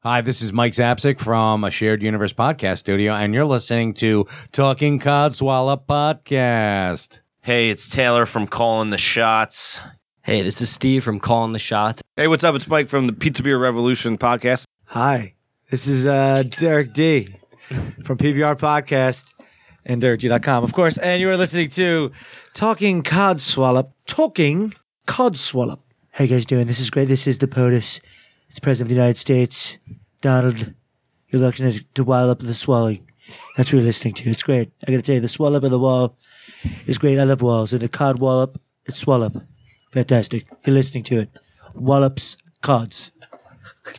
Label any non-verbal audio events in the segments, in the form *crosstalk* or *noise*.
Hi, this is Mike Zapsik from a Shared Universe podcast studio, and you're listening to Talking Codswallop Podcast. Hey, it's Taylor from Calling the Shots. Hey, this is Steve from Calling the Shots. Hey, what's up? It's Mike from the Pizza Beer Revolution podcast. Hi, this is uh, Derek D from PBR Podcast and DerekG.com, of course. And you are listening to Talking Codswallop. Talking Codswallop. How you guys doing? This is great. This is the POTUS. It's President of the United States, Donald. You're looking to wallop the swelling. That's what you're listening to. It's great. I gotta tell you, the swallop of the wall is great. I love walls. And the cod wallop, it's swallop. Fantastic. You're listening to it. Wallops, cods.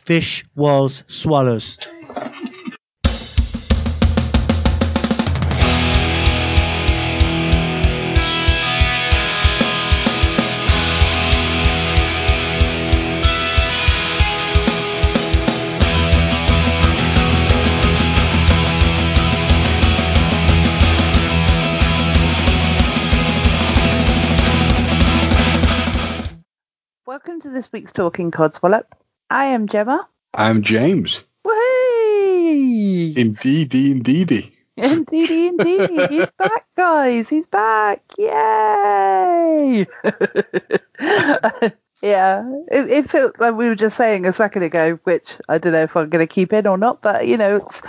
Fish, walls, swallows. To this week's Talking Codswallop. I am Gemma. I'm James. Whee! Indeedy, indeedy. Indeedy, indeedy. He's *laughs* back, guys. He's back. Yay! *laughs* yeah, it, it feels like we were just saying a second ago, which I don't know if I'm going to keep in or not, but you know, it's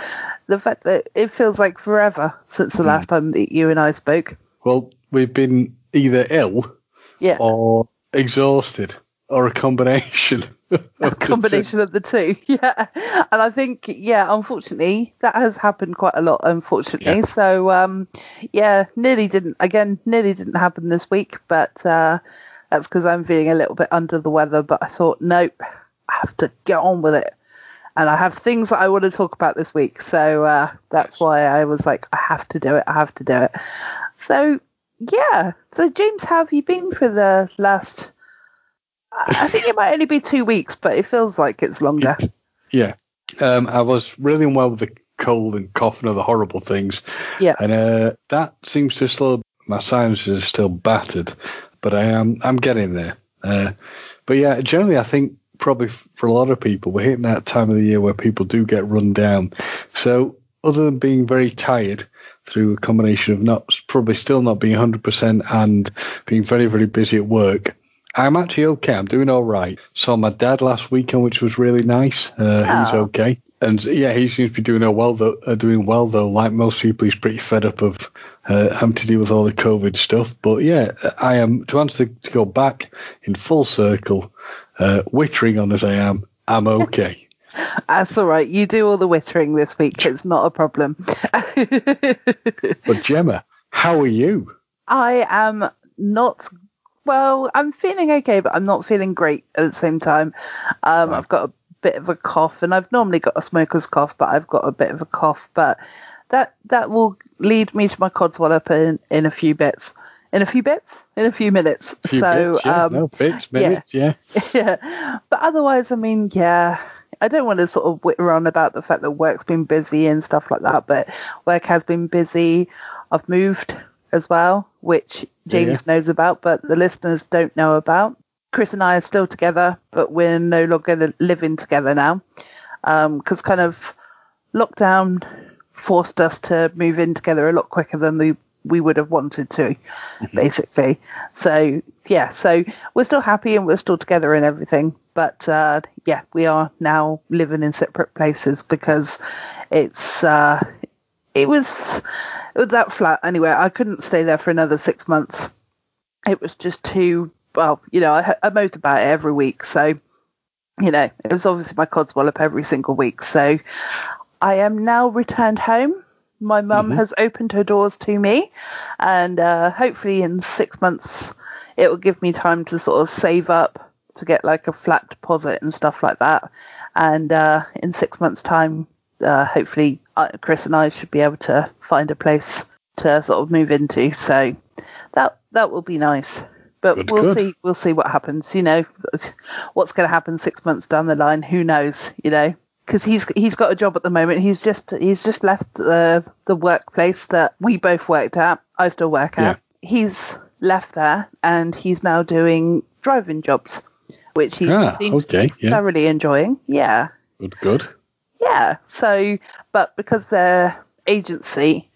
the fact that it feels like forever since the hmm. last time that you and I spoke. Well, we've been either ill Yeah. or exhausted or a combination. *laughs* a of the combination of the two *laughs* yeah. And i think yeah unfortunately that has happened quite a lot unfortunately. Yeah. so um yeah nearly didn't again nearly didn't happen this week but uh that's because i'm feeling a little bit under the weather but i thought nope i have to get on with it. And i have things that i want to talk about this week so uh that's why i was like i have to do it i have to do it. So yeah. So james how have you been for the last I think it might only be two weeks, but it feels like it's longer. *laughs* Yeah. Um, I was really unwell with the cold and cough and other horrible things. Yeah. And uh, that seems to slow. My sinuses are still battered, but I am I'm getting there. Uh, but yeah, generally, I think probably for a lot of people, we're hitting that time of the year where people do get run down. So other than being very tired through a combination of not probably still not being 100% and being very very busy at work. I'm actually okay. I'm doing all right. Saw my dad last weekend, which was really nice. Uh, he's Oh. okay, and yeah, he seems to be doing well though. Uh, doing well though. Like most people, he's pretty fed up of uh, having to deal with all the COVID stuff. But yeah, I am. To answer to go back in full circle, uh, wittering on as I am, I'm okay. *laughs* That's all right. You do all the wittering this week. It's not a problem. *laughs* but Gemma, how are you? I am not. Well, I'm feeling okay, but I'm not feeling great at the same time. Um, I've got a bit of a cough, and I've normally got a smoker's cough, but I've got a bit of a cough. But that that will lead me to my codswallop in in a few bits. In a few bits, in a few minutes. Few so, bits, yeah, um, no bits, yeah. minutes, yeah. *laughs* yeah. But otherwise, I mean, yeah, I don't want to sort of witter on about the fact that work's been busy and stuff like that, but work has been busy. I've moved as well, which James knows about, but the listeners don't know about. Chris and I are still together, but we're no longer living together now because kind of lockdown forced us to move in together a lot quicker than we we would have wanted to, basically. So yeah, so we're still happy and we're still together and everything, but uh, yeah, we are now living in separate places because it's uh, it was that flat anyway. I couldn't stay there for another six months. It was just too well, you know. I, I moved about it every week, so you know, it was obviously my codswallop every single week. So I am now returned home. My mum has opened her doors to me, and uh, hopefully in six months it will give me time to sort of save up to get like a flat deposit and stuff like that. And uh, in six months' time, uh, hopefully uh, Chris and I should be able to find a place to sort of move into. So that that will be nice. But Good, we'll good. see. We'll see what happens. You know, what's going to happen six months down the line? Who knows? You know, because he's he's got a job at the moment. He's just he's just left the the workplace that we both worked at. I still work at. He's left there and he's now doing driving jobs, which he Ah, seems okay, to be yeah. thoroughly enjoying. Yeah. Good, good. Yeah. So, but because they're agency,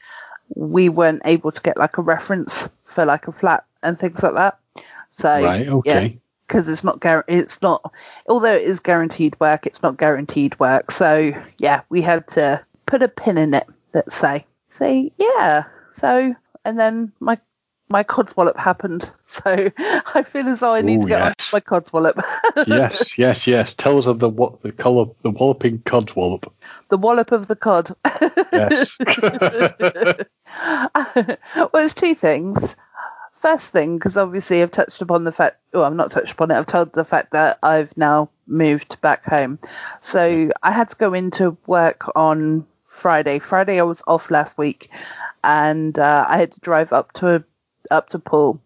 we weren't able to get like a reference for like a flat and things like that. So Right, okay. because it's not guar- it's not although it is guaranteed work, it's not guaranteed work. So yeah, we had to put a pin in it. Let's say. So yeah. So and then my my codswallop happened. *laughs* So I feel as though I need Ooh, to get yes. my codswallop. *laughs* yes, yes, yes. Tell us of the what the colour, the walloping codswallop. the wallop of the cod. Yes. *laughs* well, it's two things. First thing, because obviously I've touched upon the fact, well, I've not touched upon it, I've told the fact that I've now moved back home. So I had to go into work on Friday. Friday I was off last week, and uh, I had to drive up to up to Poole,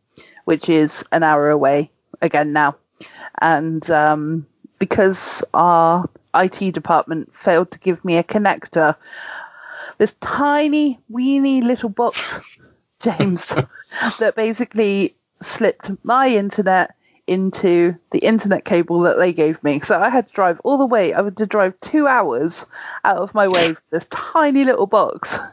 which is an hour away again now. And um, because our IT department failed to give me a connector, this tiny, weeny little box, *laughs* James, *laughs* that basically slipped my internet into the internet cable that they gave me. So I had to drive all the way. I had to drive two hours out of my way for this tiny little box. *laughs*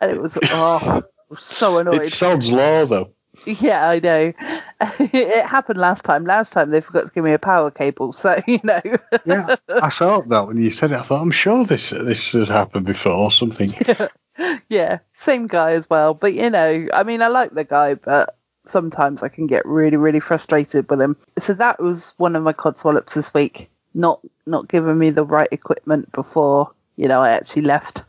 And it was, oh, was so annoyed. it sounds law though. Yeah, I know. *laughs* it happened last time. Last time they forgot to give me a power cable, so *laughs* you know. Yeah, I thought that when you said it. I thought I'm sure this this has happened before or something. *laughs* yeah, same guy as well. But you know, I mean, I like the guy, but sometimes I can get really, really frustrated with him. So that was one of my codswallops this week. Not not giving me the right equipment before you know I actually left,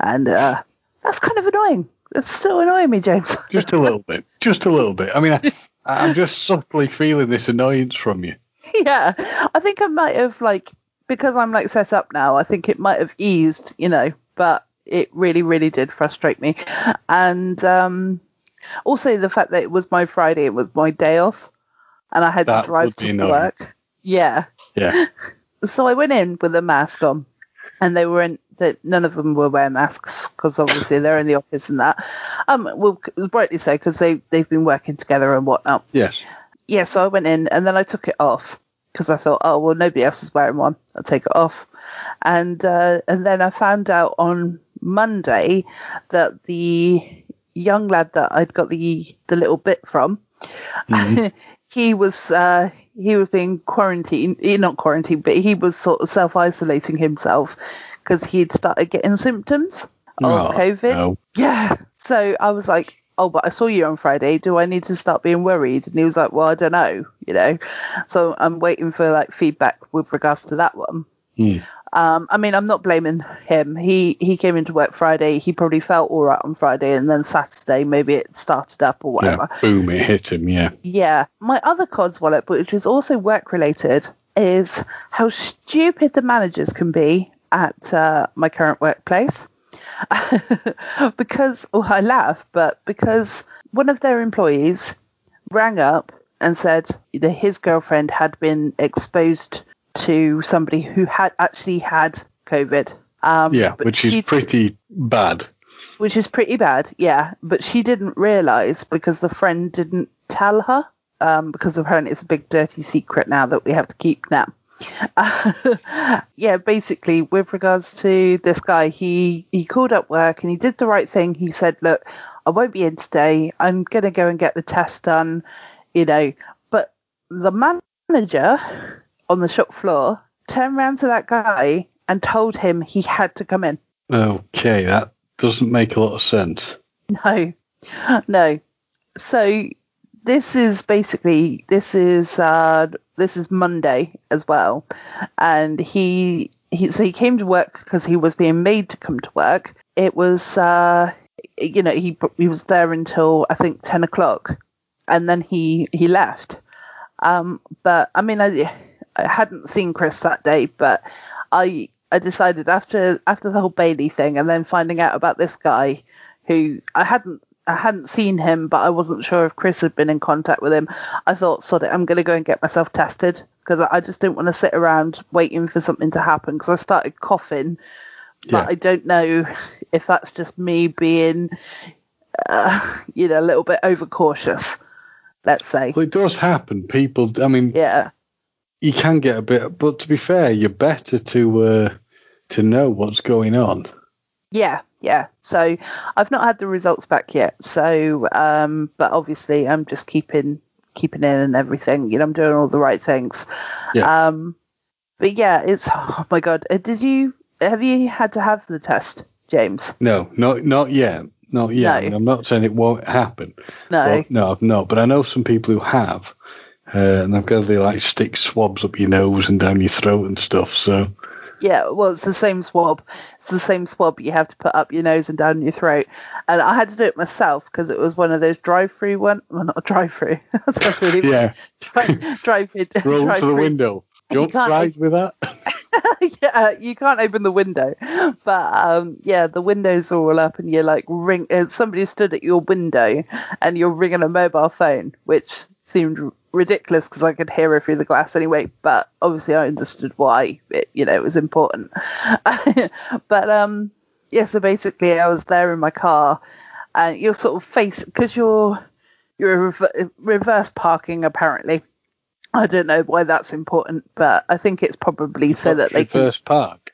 and uh, that's kind of annoying. It's still annoying me, James. *laughs* Just a little bit. Just a little bit. I mean, I, I'm just subtly feeling this annoyance from you. yeah, I think I might have like because I'm like set up now. I think it might have eased, you know, but it really, really did frustrate me, and um, also the fact that it was my Friday, it was my day off, and I had That to drive to annoying. work. Yeah, Yeah. *laughs* so I went in with a mask on, and they were in. That none of them were wearing masks because obviously they're in the office and that. Um, well, rightly so because they they've been working together and whatnot Yes. yeah, so I went in and then I took it off because I thought, oh well, nobody else is wearing one. I'll take it off, and uh, and then I found out on Monday that the young lad that I'd got the the little bit from, *laughs* he was uh, he was being quarantined, eh, not quarantined, but he was sort of self isolating himself because he'd started getting symptoms of Oh, COVID. no. Yeah. So I was like, oh, but I saw you on Friday. Do I need to start being worried? And he was like, well, I don't know, you know. So I'm waiting for like feedback with regards to that one. Hmm. Um, I mean, I'm not blaming him. He he came into work Friday. He probably felt all right on Friday, and then Saturday maybe it started up or whatever. Yeah. Boom! It hit him. Yeah. Yeah. My other codswallop, which is also work related, is how stupid the managers can be at uh, my current workplace. *laughs* because, well, I laugh, but because one of their employees rang up and said that his girlfriend had been exposed to somebody who had actually had COVID. Um, Yeah, which is pretty bad. which is pretty bad, yeah. But she didn't realize because the friend didn't tell her, um, because apparently it's a big dirty secret now that we have to keep now. *laughs* yeah, basically, with regards to this guy, he he called up work and he did the right thing. He said, "Look, I won't be in today. I'm gonna go and get the test done," you know. But the manager on the shop floor turned around to that guy and told him he had to come in. Okay, that doesn't make a lot of sense. No, no. So this is basically this is uh this is Monday as well, and he he so he came to work because he was being made to come to work. It was uh you know he he was there until I think ten o'clock, and then he he left. Um, but I mean I I hadn't seen Chris that day, but I I decided after after the whole Bailey thing and then finding out about this guy who I hadn't I hadn't seen him, but I wasn't sure if Chris had been in contact with him. I thought, sod it, I'm going to go and get myself tested because I just didn't want to sit around waiting for something to happen because I started coughing. But Yeah. I don't know if that's just me being, uh, you know, a little bit overcautious. Let's say, Well, it does happen. People, I mean, yeah, you can get a bit, but to be fair, you're better to uh, to know what's going on. Yeah, yeah. So I've not had the results back yet. So, um, but obviously I'm just keeping keeping in and everything. You know, I'm doing all the right things. Yeah. Um, but yeah, it's oh my god. Uh, Did you have you had to have the test, James? No, not not yet. Not yet. No. I'm not saying it won't happen. No. Well, no, I've not. But I know some people who have, uh, and they've got to like stick swabs up your nose and down your throat and stuff. So Yeah, well, it's the same swab. It's the same swab you have to put up your nose and down your throat. And I had to do it myself because it was one of those drive-through one. Well, not a drive-through. *laughs* that sounds really yeah, Drive, drive-through. *laughs* roll to the window. You Don't can't- fries with that. *laughs* yeah, you can't open the window, but um, yeah, the windows are all up, and you're like ring. Uh, somebody stood at your window, and you're ringing a mobile phone, which seemed ridiculous because I could hear her through the glass anyway. But obviously, I understood why it, you know, it was important. *laughs* but um, yeah, so basically, I was there in my car, and you're sort of face because you're you're rever- reverse parking apparently. I don't know why that's important, but I think it's probably so that they can first park.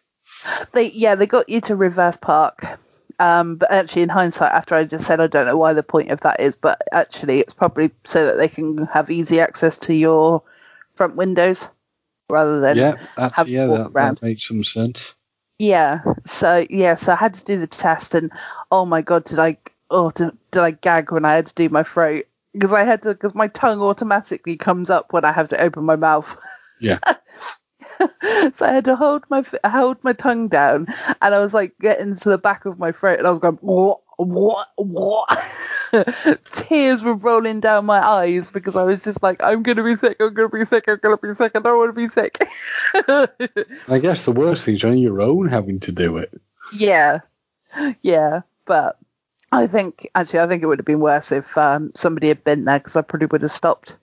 they yeah they got you to reverse park um but actually in hindsight after i just said i don't know why the point of that is but actually it's probably so that they can have easy access to your front windows rather than Yeah, that, have yeah, that, that makes some sense. yeah so yeah so i had to do the test and oh my god did i oh did, did i gag when i had to do my throat because i had to because my tongue automatically comes up when i have to open my mouth Yeah. *laughs* *laughs* so I had to hold my hold my tongue down, and I was like getting to the back of my throat, and I was going what what what. *laughs* Tears were rolling down my eyes because I was just like, I'm gonna be sick, I'm gonna be sick, I'm gonna be sick, I don't want to be sick. *laughs* I guess the worst thing is on your own having to do it. yeah, yeah, but I think actually I think it would have been worse if um, somebody had been there because I probably would have stopped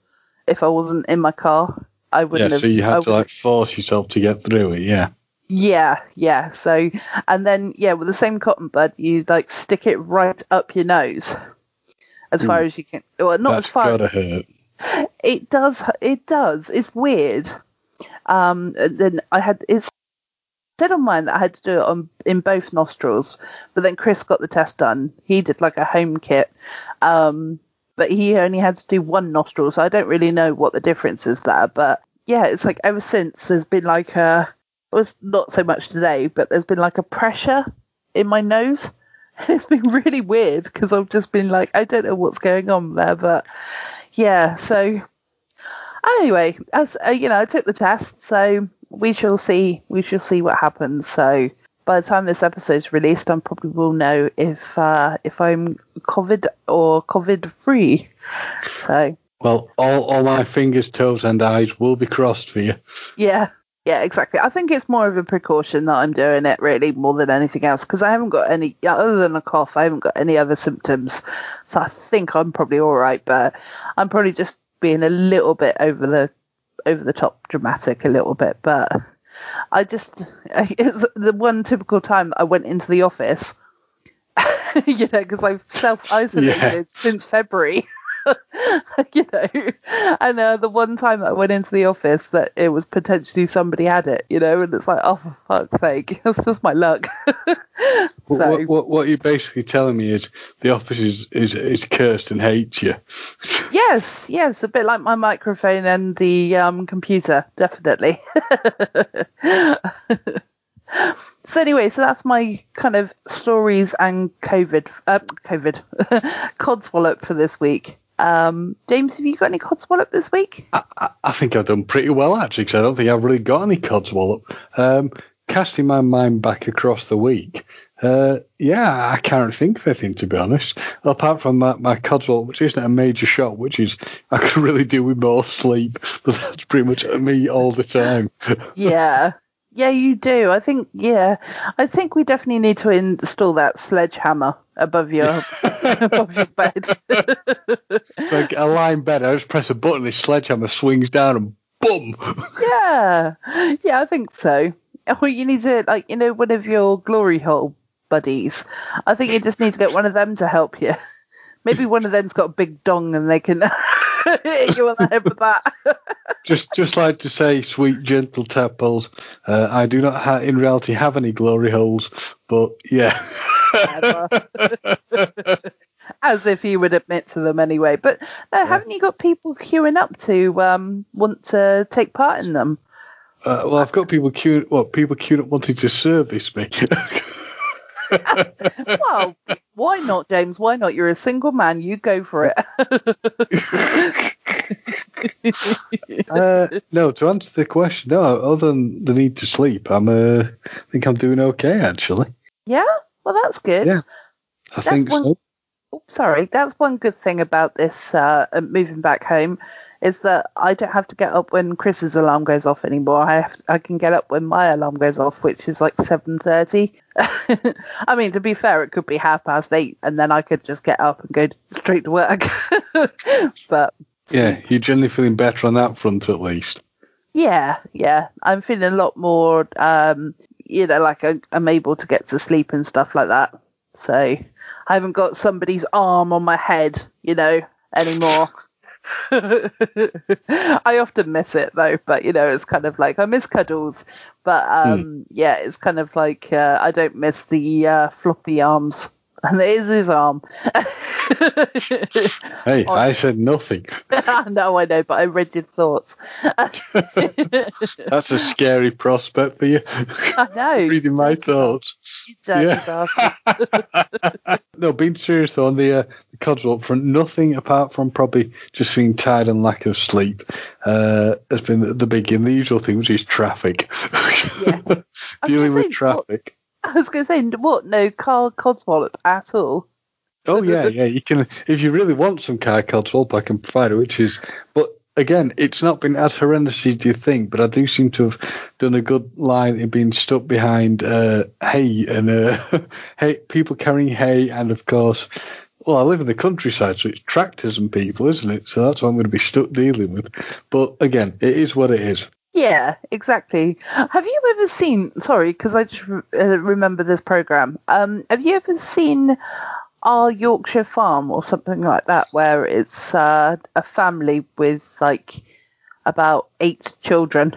if I wasn't in my car. I Yeah, wouldn't have. so you I had to like force yourself to get through it. Yeah. Yeah, yeah. So, and then yeah, with the same cotton bud, you like stick it right up your nose, as far as you can. Well, not as far. gotta hurt. It does. It does. It's weird. Um, then I had it's said on mine that I had to do it on in both nostrils, but then Chris got the test done. He did like a home kit, um, but he only had to do one nostril, so I don't really know what the difference is there. But yeah, it's like ever since there's been like a it was not so much today, but there's been like a pressure in my nose. *laughs* And it's been really weird because I've just been like, I don't know what's going on there, but yeah. So anyway, as uh, you know, I took the test, so we shall see. We shall see what happens. So by the time this episode is released, I probably will know if uh, if I'm COVID or COVID free. So Well, all, all my fingers, toes, and eyes will be crossed for you. yeah. Yeah, exactly. I think it's more of a precaution that I'm doing it really more than anything else because I haven't got any other than a cough. I haven't got any other symptoms, so I think I'm probably all right. But I'm probably just being a little bit over the over the top dramatic a little bit. But I just *laughs* it was the one typical time I went into the office, *laughs* you know, because I've self isolated Yeah. since February. *laughs* *laughs* you know, and uh, the one time that I went into the office that it was potentially somebody had it, you know, and it's like, oh, for fuck's sake, *laughs* that's just my luck. *laughs* What, so, what, what, what you're basically telling me is the office is, is, is cursed and hates you. yes, yes, a bit like my microphone and the um, computer, definitely. so anyway, so that's my kind of stories and COVID, uh, COVID, codswallop for this week. Um, James, have you got any codswallop this week? I, I, I think I've done pretty well actually, because I don't think I've really got any codswallop. Um, casting my mind back across the week, uh, yeah, I can't think of anything to be honest. Apart from my, my codswallop, which isn't a major shock, which is I could really do with more sleep, *laughs* but that's pretty much me all the time. *laughs* yeah. Yeah, you do. I think, yeah, I think we definitely need to install that sledgehammer above your *laughs* above your bed. like a line bed, I just press a button, this sledgehammer swings down and boom. *laughs* yeah, yeah, I think so. Or you need to, like, you know, one of your glory hole buddies. I think you just need to get one of them to help you. *laughs* Maybe one of them's got a big dong and they can *laughs* you the head that. *laughs* just just like to say, sweet gentle tadpoles. Uh, I do not ha- in reality have any glory holes, but yeah. *laughs* As if you would admit to them anyway. But no, haven't you got people queuing up to um, want to take part in them? Uh, well, I've got people queuing. Well, people queuing up wanting to service me. Well, why not, James? Why not? You're a single man. You go for it. *laughs* uh, no, to answer the question, no. Other than the need to sleep, I'm. Uh, I think I'm doing okay actually. yeah, well, that's good. Yeah. I That's think one- so. Oh, sorry, that's one good thing about this uh, moving back home is that I don't have to get up when Chris's alarm goes off anymore. I have I can get up when my alarm goes off, which is like seven thirty. *laughs* I mean, to be fair, it could be half past eight, and then I could just get up and go straight to work. *laughs* but Yeah, you're generally feeling better on that front at least. yeah, yeah, I'm feeling a lot more, um, you know, like I, I'm able to get to sleep and stuff like that. So I haven't got somebody's arm on my head, you know, anymore. *laughs* I often miss it though, but you know, it's kind of like I miss cuddles, but um, yeah, it's kind of like uh, I don't miss the uh, floppy arms, is his arm. Hey, Oh. I said nothing. *laughs* no, I know, but I read your thoughts. *laughs* That's a scary prospect for you. *laughs* I know. Reading my thoughts. Yeah. bastard. No, being serious though, on the, uh, the Codswallop front, nothing apart from probably just being tired and lack of sleep uh, has been the, the big and the usual thing, which is traffic. Yes. Dealing with say, traffic. *laughs* I was going to say, what? No Carl Codswallop at all. Oh yeah, yeah. You can if you really want some car Codswallop, I can provide it. Which is, but again, it's not been as horrendous as you think. But I do seem to have done a good line in being stuck behind uh, hay and uh, *laughs* hay, people carrying hay, and of course, well, I live in the countryside, so it's tractors and people, isn't it? So that's what I'm going to be stuck dealing with. But again, it is what it is. Yeah, exactly. Have you ever seen? Sorry, because I just re- uh, remember this program. Um, have you ever seen our Yorkshire Farm or something like that, where it's uh, a family with like about eight children?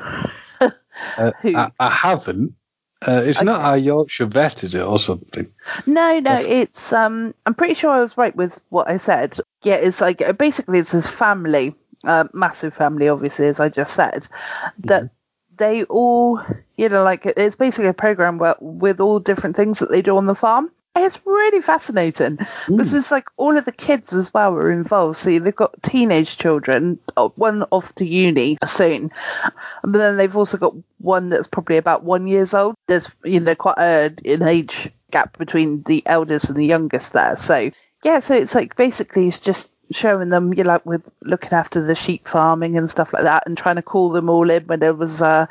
Uh, *laughs* Who? I, I haven't. Uh, it's not our Yorkshire vet, is it, or something? No, no, it's um. I'm pretty sure I was right with what I said. Yeah, it's like basically it's this family, uh, massive family, obviously, as I just said, that they all, you know, like it's basically a program where with all different things that they do on the farm. It's really fascinating because it's like all of the kids as well are involved. So they've got teenage children, uh, one off to uni soon, but then they've also got one that's probably about one years old. There's you know quite a an age gap between the eldest and the youngest there. So yeah, so it's like basically it's just showing them you know like with looking after the sheep farming and stuff like that, and trying to call them all in when there was a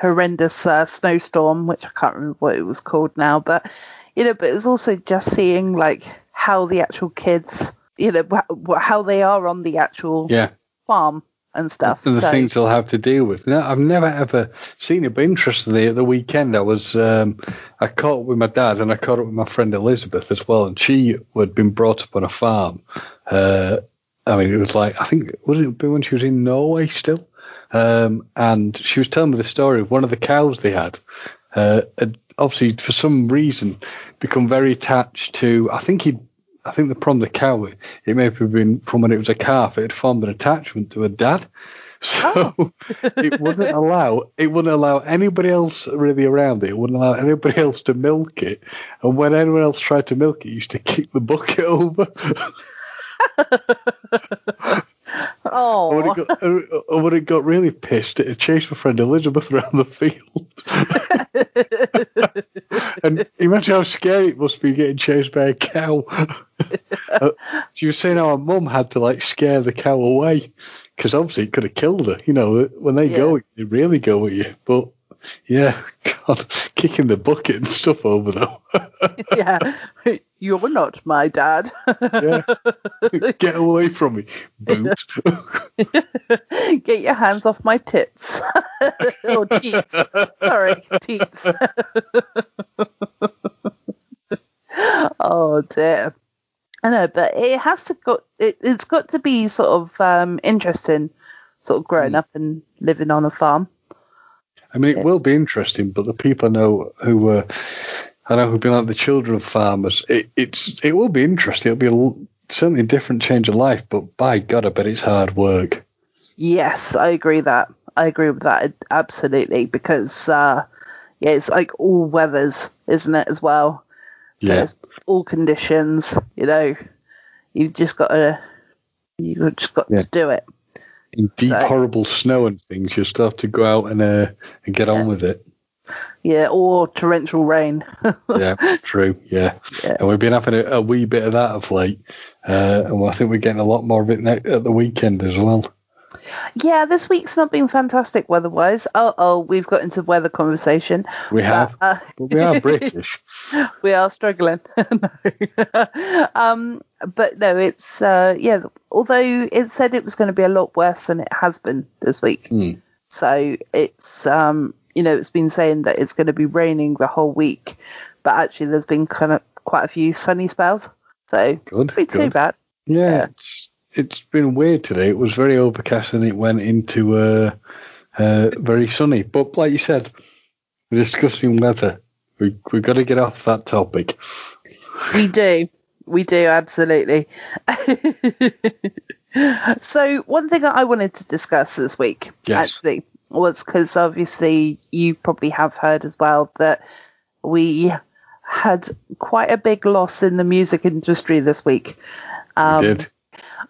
horrendous uh, snowstorm, which I can't remember what it was called now, but you know, but it's also just seeing like how the actual kids, you know, wh- how they are on the actual Yeah. farm and stuff. and the so, things they'll have to deal with. No, I've never ever seen it, but interestingly, at the weekend I was um, I caught up with my dad and I caught up with my friend Elizabeth as well, and she had been brought up on a farm. Uh, I mean, it was like I think would it be when she was in Norway still, um, and she was telling me the story of one of the cows they had. Uh, had obviously, for some reason, become very attached to. I think he I think the problem with the cow, it may have been from when it was a calf, it had formed an attachment to a dad. *laughs* So ah. *laughs* it wouldn't allow it wouldn't allow anybody else really around it. It wouldn't allow anybody *laughs* else to milk it. And when anyone else tried to milk it, it used to kick the bucket over. Oh, And when, it got, and when it got really pissed, it had chased my friend Elizabeth around the field. *laughs* and imagine how scary it must be getting chased by a cow. Uh, she was saying how her mum had to like scare the cow away because obviously it could have killed her. You know, when they go, they really go at you. But yeah, *laughs* God, kicking the bucket and stuff over though. *laughs* yeah, you're not my dad. yeah, *laughs* get away from me, boot. Get your hands off my tits. or teats. Sorry, teats. oh dear. I know, but it has to got it, it's got to be sort of um, interesting, sort of growing up and living on a farm. I mean, it will be interesting, but the people I know who uh, I know who've been like the children of farmers, it, it's it will be interesting. It'll be a, certainly a different change of life, but by God, I bet it's hard work. Yes, I agree that. I agree with that absolutely because uh, yeah, it's like all weathers, isn't it, as well? So Yeah. it's all conditions. You know, you've just got to you've just got Yeah. to do it. In deep, So- horrible snow and things, you still have to go out and uh, and get on with it. Yeah, or torrential rain. *laughs* Yeah, true. Yeah. Yeah. and we've been having a, a wee bit of that of late, uh, and I think we're getting a lot more of it ne- at the weekend as well. Yeah, this week's not been fantastic weather-wise. Oh, oh, we've got into weather conversation. We have, Uh, but we are *laughs* British. we are struggling. *laughs* no. *laughs* um, but no, it's uh, yeah. Although it said it was going to be a lot worse than it has been this week, Hmm. so it's um, you know it's been saying that it's going to be raining the whole week, but actually there's been kind of quite a few sunny spells, so Good, it's not too bad. Yeah, Yeah. it's it's been weird today. It was very overcast and it went into uh, uh, very sunny. But like you said, we're discussing weather. We we've got to get off that topic. We do. We do, absolutely. *laughs* so, one thing I wanted to discuss this week, Yes. actually, was because obviously you probably have heard as well that we had quite a big loss in the music industry this week. Um, we did.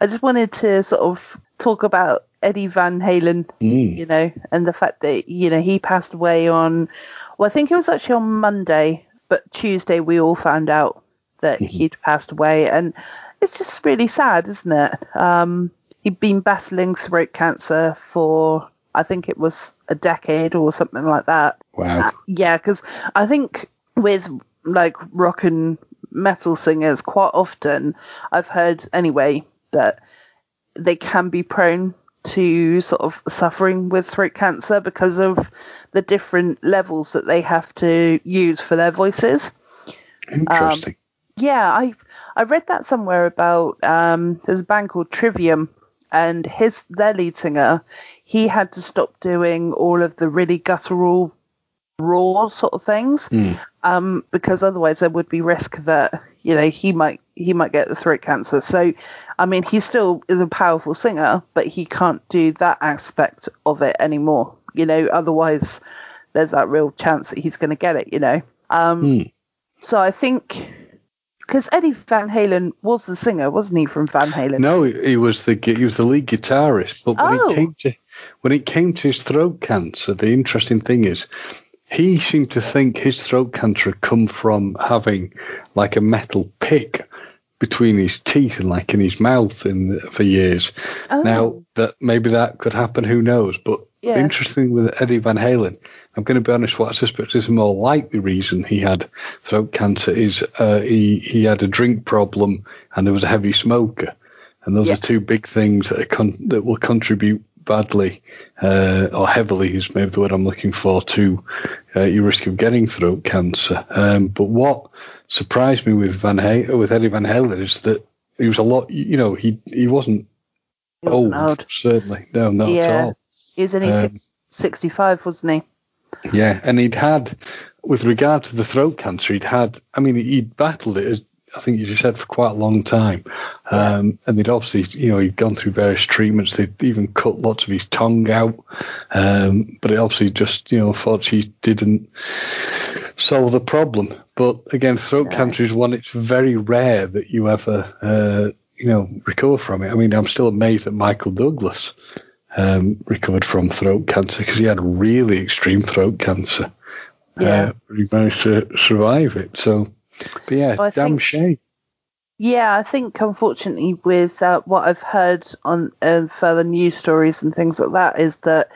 I just wanted to sort of talk about Eddie Van Halen Mm. you know, and the fact that you know he passed away on, well, I think it was actually on Monday, but Tuesday we all found out that he'd passed away, and it's just really sad, isn't it? Um, he'd been battling throat cancer for, I think it was a decade or something like that. Wow. Yeah, because I think with like rock and metal singers, quite often I've heard anyway that they can be prone to sort of suffering with throat cancer because of the different levels that they have to use for their voices. Interesting. Yeah, I I read that somewhere about um, there's a band called Trivium, and his their lead singer, he had to stop doing all of the really guttural, raw sort of things, um, because otherwise there would be risk that you know he might he might get the throat cancer. So, I mean, he still is a powerful singer, but he can't do that aspect of it anymore. You know, otherwise there's that real chance that he's going to get it. You know. Um, Hmm. So I think because Eddie Van Halen was the singer, wasn't he, from Van Halen? No, he he was the he was the lead guitarist. But when Oh. it came to when it came to his throat cancer, the interesting thing is he seemed to think his throat cancer had come from having like a metal pick between his teeth and like in his mouth in for years. Oh. Now that maybe that could happen, who knows? But Yeah. interesting with Eddie Van Halen, I'm going to be honest. What I suspect is the more likely reason he had throat cancer is uh, he he had a drink problem and he was a heavy smoker, and those Yeah. are two big things that are con- that will contribute badly uh, or heavily is maybe the word I'm looking for to uh, your risk of getting throat cancer. Um, but what surprised me with Van Hay- with Eddie Van Halen is that he was a lot. You know, he he wasn't, He wasn't old, old. certainly. No, not at all. He was only Um, six, 65, wasn't he? Yeah, and he'd had, with regard to the throat cancer, he'd had. I mean, he'd battled it. I think you just said for quite a long time, um, and they'd obviously, you know, he'd gone through various treatments. They'd even cut lots of his tongue out, um, but it obviously just, you know, unfortunately didn't solve the problem. But again, throat cancer is one. It's very rare that you ever, uh, you know, recover from it. I mean, I'm still amazed that Michael Douglas um, recovered from throat cancer because he had really extreme throat cancer. Yeah. Uh, he managed to survive it. So, but yeah, Well, I damn think- shame. Yeah, I think unfortunately with uh, what I've heard on uh, further news stories and things like that is that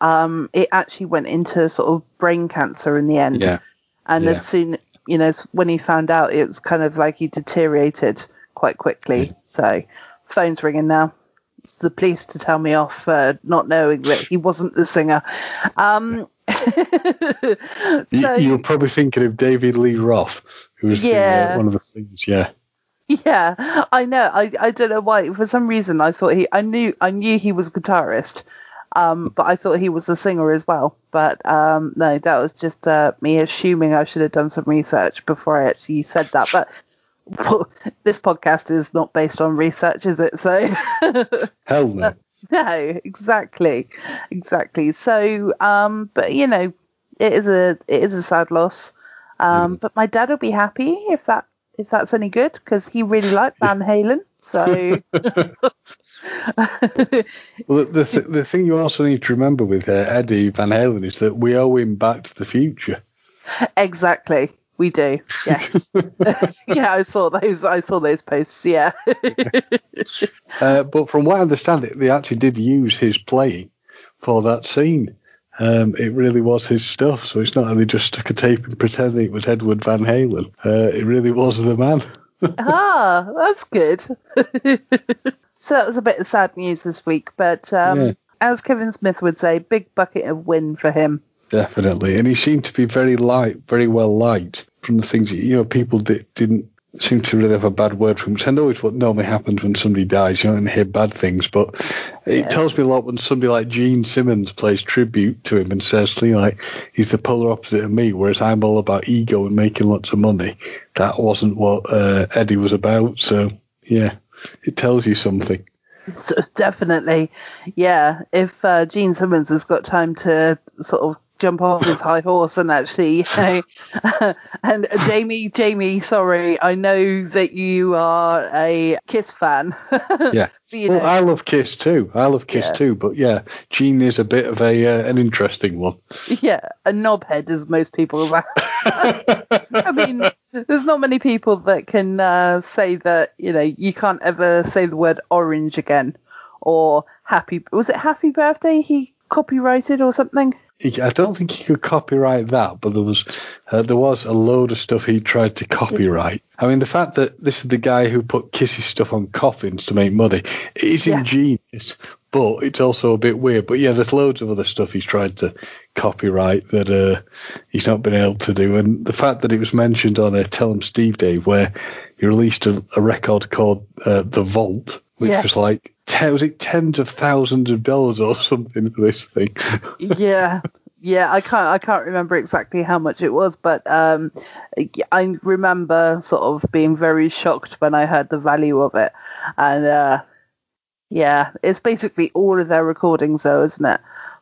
um, it actually went into sort of brain cancer in the end. Yeah. And yeah. as soon, you know, when he found out, it was kind of like he deteriorated quite quickly. So, phone's ringing now. It's the police to tell me off for not knowing that he wasn't the singer. Um, *laughs* You, so, you were probably thinking of David Lee Roth, who was the, Yeah. uh, one of the things. Yeah. Yeah, I know. I, I don't know why. For some reason, I thought he. I knew. I knew he was a guitarist, um, but I thought he was a singer as well. But um, no, that was just uh, me assuming I should have done some research before I actually said that. But well, this podcast is not based on research, is it? So *laughs* Hell no. no, exactly, exactly. So, um, but you know, it is a it is a sad loss. Um, but my dad will be happy if that if that's any good because he really liked Van Halen. So *laughs* Well, the th- the thing you also need to remember with uh, Eddie Van Halen is that we owe him Back to the Future. exactly, we do. Yes. *laughs* *laughs* yeah, I saw those. I saw those posts. Yeah. Uh, but from what I understand, it they actually did use his playing for that scene. Um, it really was his stuff, so it's not that they just stuck a tape and pretending it was Edward Van Halen. Uh, it really was the man. *laughs* ah, that's good. *laughs* so that was a bit of sad news this week, but um, Yeah. as Kevin Smith would say, big bucket of win for him. Definitely, and he seemed to be very light, very well liked from the things that, you know people di- didn't seem to really have a bad word for him. Which I know it's what normally happens when somebody dies. You don't hear bad things, but it Yeah. tells me a lot when somebody like Gene Simmons plays tribute to him and says, you know, like he's the polar opposite of me, whereas I'm all about ego and making lots of money. That wasn't what uh, Eddie was about. So yeah, it tells you something. *laughs* So definitely, yeah. If uh, Gene Simmons has got time to sort of jump off his high horse and actually, you know, *laughs* and Jamie, Jamie, sorry, I know that you are a Kiss fan. *laughs* Yeah. You Well, I love Kiss too. I love Kiss Yeah. too. But yeah, Gene is a bit of a uh, an interesting one. yeah, a knobhead, as most people. Are. *laughs* I mean, there's not many people that can uh, say that you know you can't ever say the word orange again, or happy. Was it happy birthday? He copyrighted or something. I don't think he could copyright that, but there was uh, there was a load of stuff he tried to copyright. *laughs* I mean, the fact that this is the guy who put Kiss's stuff on coffins to make money is Yeah. ingenious, but it's also a bit weird. But yeah, there's loads of other stuff he's tried to copyright that uh, he's not been able to do. And the fact that it was mentioned on a Tell 'em Steve Dave, where he released a, a record called uh, The Vault, which Yes. was like te- was it tens of thousands of dollars or something for this thing. *laughs* yeah yeah i can't i can't remember exactly how much it was but um i remember sort of being very shocked when i heard the value of it and uh yeah it's basically all of their recordings though isn't it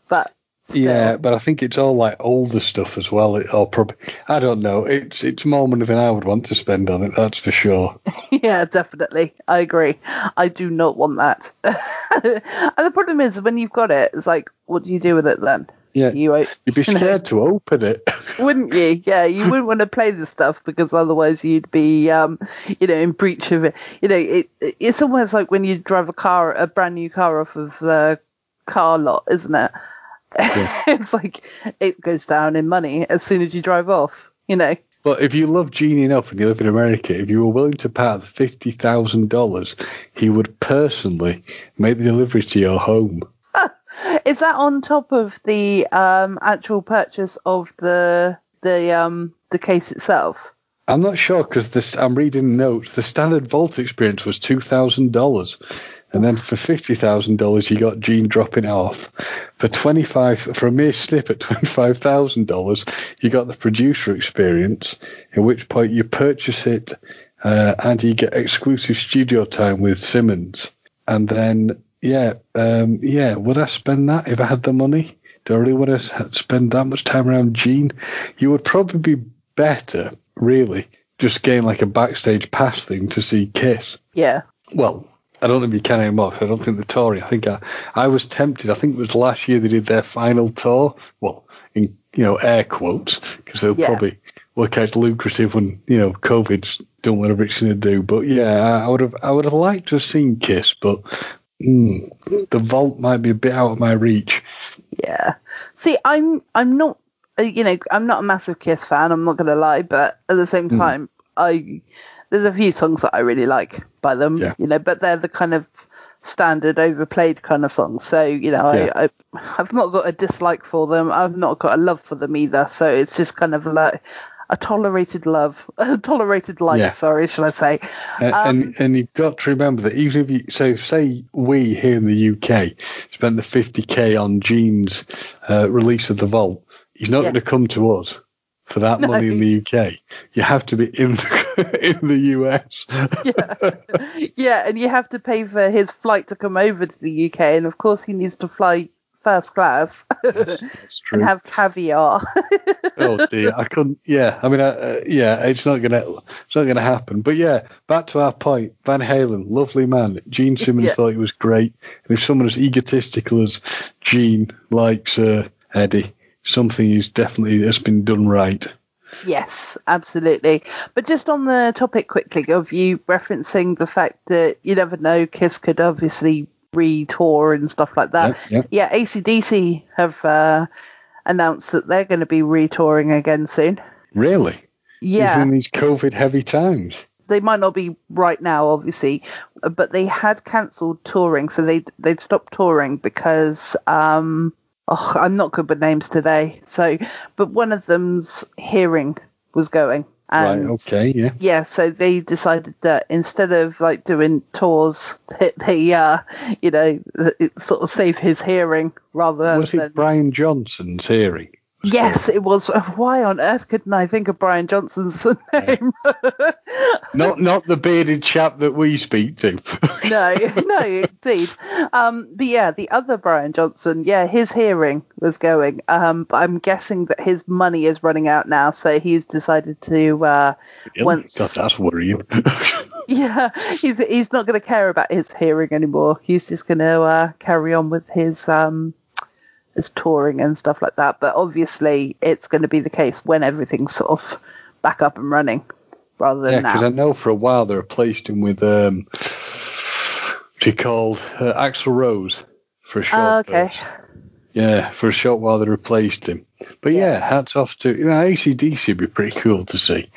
but still, Yeah, but I think it's all like older stuff as well. It, or probably I don't know. It's it's more money than I would want to spend on it. That's for sure. *laughs* yeah definitely i agree i do not want that *laughs* and the problem is when you've got it it's like what do you do with it then Yeah, you you'd be you know, scared to open it. *laughs* wouldn't you? Yeah, you wouldn't want to play this stuff because otherwise you'd be, um, you know, in breach of it. You know, it, it's almost like when you drive a car, a brand new car off of the car lot, isn't it? *laughs* it's like it goes down in money as soon as you drive off. You know. But if you love Gene enough and you live in America, if you were willing to pay the fifty thousand dollars, he would personally make the delivery to your home. *laughs* Is that on top of the um, actual purchase of the the um, the case itself? I'm not sure because this. I'm reading notes. The standard vault experience was two thousand dollars, and then for fifty thousand dollars, you got Gene dropping off. For twenty five, for a mere slip at twenty five thousand dollars, you got the producer experience. At which point you purchase it, uh, and you get exclusive studio time with Simmons. And then, yeah, um, yeah, would I spend that if I had the money? Do I really want to spend that much time around Gene? You would probably be better, really, just getting like a backstage pass thing to see Kiss. Yeah. Well, I don't know if you can off. I don't think the tour. I think I, I was tempted. I think it was last year they did their final tour. Well, in you know air quotes because they'll Yeah. probably work out lucrative when you know COVID's done whatever it's going to do. But yeah, I, would have I would have liked to have seen Kiss, but mm, the vault might be a bit out of my reach. Yeah. See, I'm I'm not uh, you know I'm not a massive Kiss fan. I'm not gonna lie, but at the same time, I there's a few songs that I really like by them. Yeah. You know, but they're the kind of standard overplayed kind of songs. So you know, Yeah. I, I I've not got a dislike for them. I've not got a love for them either. So it's just kind of like a tolerated love, *laughs* a tolerated life. Yeah. Sorry, shall I say? And, Um, and and you've got to remember that even if you so say we here in the UK spent the 50k on Gene's uh, release of the Vault, he's not Yeah. going to come to us for that No. money in the UK. You have to be in the *laughs* in the US. yeah. *laughs* yeah, and you have to pay for his flight to come over to the UK, and of course he needs to fly first class That's *laughs* true. and have caviar. oh dear, I couldn't. Yeah, I mean, uh, uh, yeah, it's not gonna, it's not gonna happen. But yeah, back to our point. Van Halen, lovely man. Gene Simmons Yeah. thought he was great. And if someone as egotistical as Gene likes uh, Eddie, something is definitely has been done right. Yes, absolutely. But just on the topic quickly of you referencing the fact that you never know, Kiss could obviously re-tour and stuff like that. Yep, yep. Yeah, ACDC have uh, announced that they're going to be re-touring again soon. Really? Yeah, Even in these COVID heavy times. they might not be right now, obviously, but they had cancelled touring, so they they'd stopped touring because um, oh, I'm not good with names today. So, but one of them's hearing was going, and right. Okay. Yeah. yeah, so they decided that instead of like doing tours, *laughs* they uh, you know, it sort of save his hearing rather than Was than. it Brian Johnson's hearing? Yes, it was. Why on earth couldn't I think of Brian Johnson's *laughs* name? *laughs* Not not the bearded chap that we speak to. *laughs* no, no, indeed. Um, but yeah, the other Brian Johnson, yeah, his hearing was going. Um, but I'm guessing that his money is running out now, so he's decided to. Uh, once, God, that's worrying. yeah, he's he's not going to care about his hearing anymore. He's just going to uh, carry on with his um, his touring and stuff like that. But obviously, it's going to be the case when everything's sort of back up and running, rather than Yeah, because. I know for a while they replaced him with um, what's he called uh, Axl Rose for a short. Oh, okay. burst. Yeah, for a short while they replaced him. But yeah, hats off to you know ACDC would be pretty cool to see.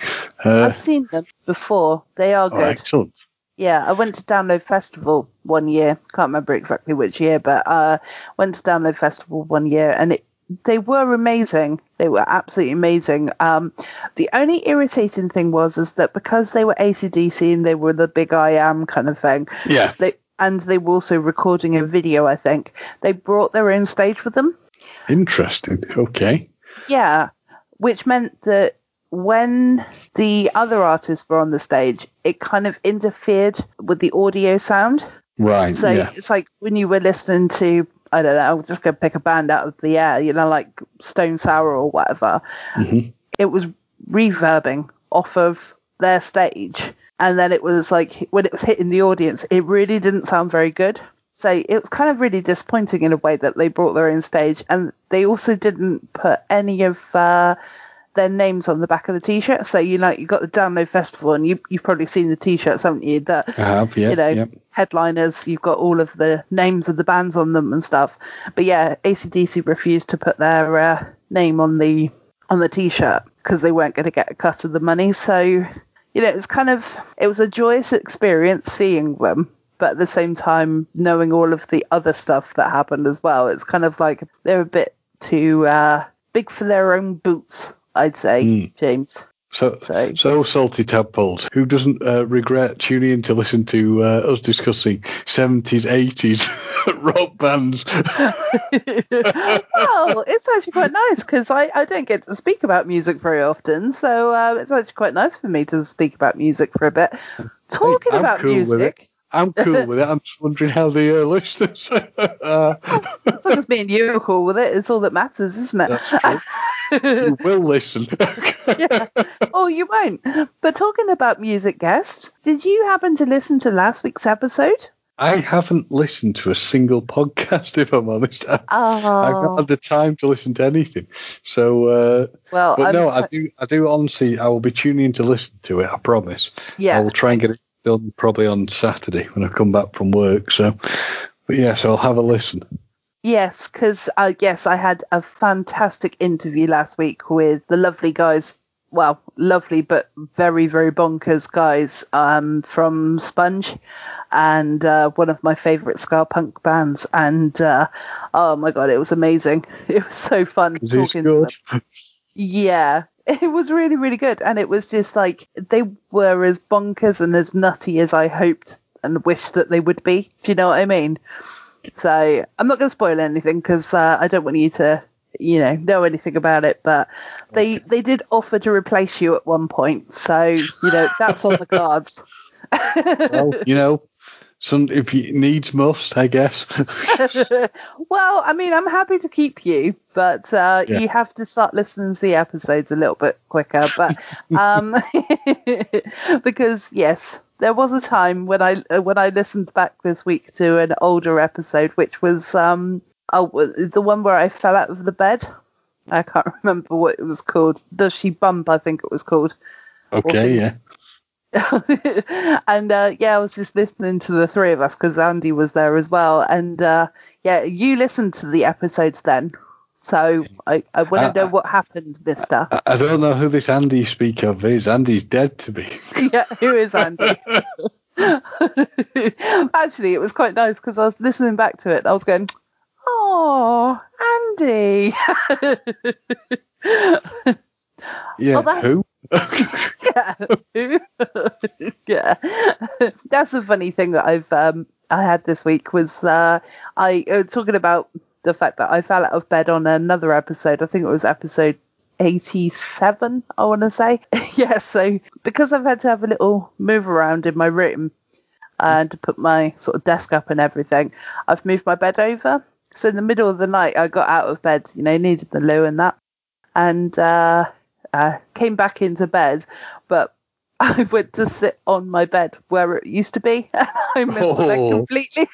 Uh, I've seen them before. They are oh, good. excellent. Yeah, I went to Download Festival one year. Can't remember exactly which year, but uh, went to Download Festival one year, and it they were amazing. They were absolutely amazing. Um, the only irritating thing was is that because they were ACDC and they were the big I am kind of thing, Yeah, they and they were also recording a video. I think they brought their own stage with them. interesting. Okay. Yeah, which meant that when the other artists were on the stage, it kind of interfered with the audio sound. Right. So yeah. it's like when you were listening to, I don't know, I'll just go pick a band out of the air, you know, like Stone Sour or whatever. Mhm. It was reverbing off of their stage. And then it was like when it was hitting the audience, it really didn't sound very good. So it was kind of really disappointing in a way that they brought their own stage. And they also didn't put any of uh, their names on the back of the t shirt. So, you know, you got the Download Festival, and you, you've probably seen the t shirts, haven't you? That I have. Yeah. you know, yeah. headliners, you've got all of the names of the bands on them and stuff. But yeah, ACDC refused to put their uh, name on the on the t-shirt because they weren't going to get a cut of the money. So, you know, it was kind of it was a joyous experience seeing them, but at the same time knowing all of the other stuff that happened as well. It's kind of like they're a bit too uh, big for their own boots, I'd say, Mm. James. So, So so salty tadpoles. Who doesn't uh, regret tuning in to listen to uh, us discussing 70s, 80s *laughs* rock bands? *laughs* well, it's actually quite nice because I, I don't get to speak about music very often, so uh, it's actually quite nice for me to speak about music for a bit. Talking I'm about cool music, I'm cool *laughs* with it. I'm just wondering how the uh, listeners. uh, as long as me and you are cool with it, it's all that matters, isn't it? You *laughs* will listen. *laughs* yeah. Oh, you won't. But talking about music guests, did you happen to listen to last week's episode? I haven't listened to a single podcast, *laughs* if I'm honest. I, I've not Oh, had the time to listen to anything. So, uh, well, but I'm no, I do. I do honestly. I will be tuning in to listen to it. I promise. Yeah. I will try and get it done probably on Saturday when I come back from work. So, but yes, I'll have a listen. Yes, because uh, yes, I had a fantastic interview last week with the lovely guys. Well, lovely but very very bonkers guys um, from Spunge, and uh, one of my favourite ska punk bands. And uh, oh my god, it was amazing! *laughs* It was so fun talking to them. Yeah, *laughs* it was really really good, and it was just like they were as bonkers and as nutty as I hoped and wished that they would be. Do you know what I mean? So I'm not going to spoil anything because uh, I don't want you to, you know, know anything about it. But they they did offer to replace you at one point, so you know that's on the cards. *laughs* well, you know, some if you needs must, I guess. *laughs* well, I mean, I'm happy to keep you, but uh, Yeah. you have to start listening to the episodes a little bit quicker. But *laughs* um, because yes, there was a time when I uh, when I listened back this week to an older episode, which was um oh, the one where I fell out of the bed. I can't *laughs* remember what it was called. Does she bump? I think it was called. okay, yeah. *laughs* and uh, yeah, I was just listening to the three of us because Andy was there as well. And uh, yeah, you listened to the episodes then. So I, I want to Uh, know what happened, mister. I, I don't know who this Andy you speak of is. Andy's dead to me. *laughs* yeah, who is Andy? *laughs* Actually, it was quite nice because I was listening back to it. I was going, oh, Andy. Yeah, Oh, that's- who? *laughs* yeah. yeah. That's the funny thing that I've um I had this week was uh I uh, talking about the fact that I fell out of bed on another episode. I think it was episode 87, I want to say. *laughs* yeah, so because I've had to have a little move around in my room and to put my sort of desk up and everything, I've moved my bed over. So in the middle of the night, I got out of bed, you know, needed the loo and that, and uh, uh, came back into bed, but *laughs* I went to sit on my bed where it used to be, *laughs* I missed it Oh. completely.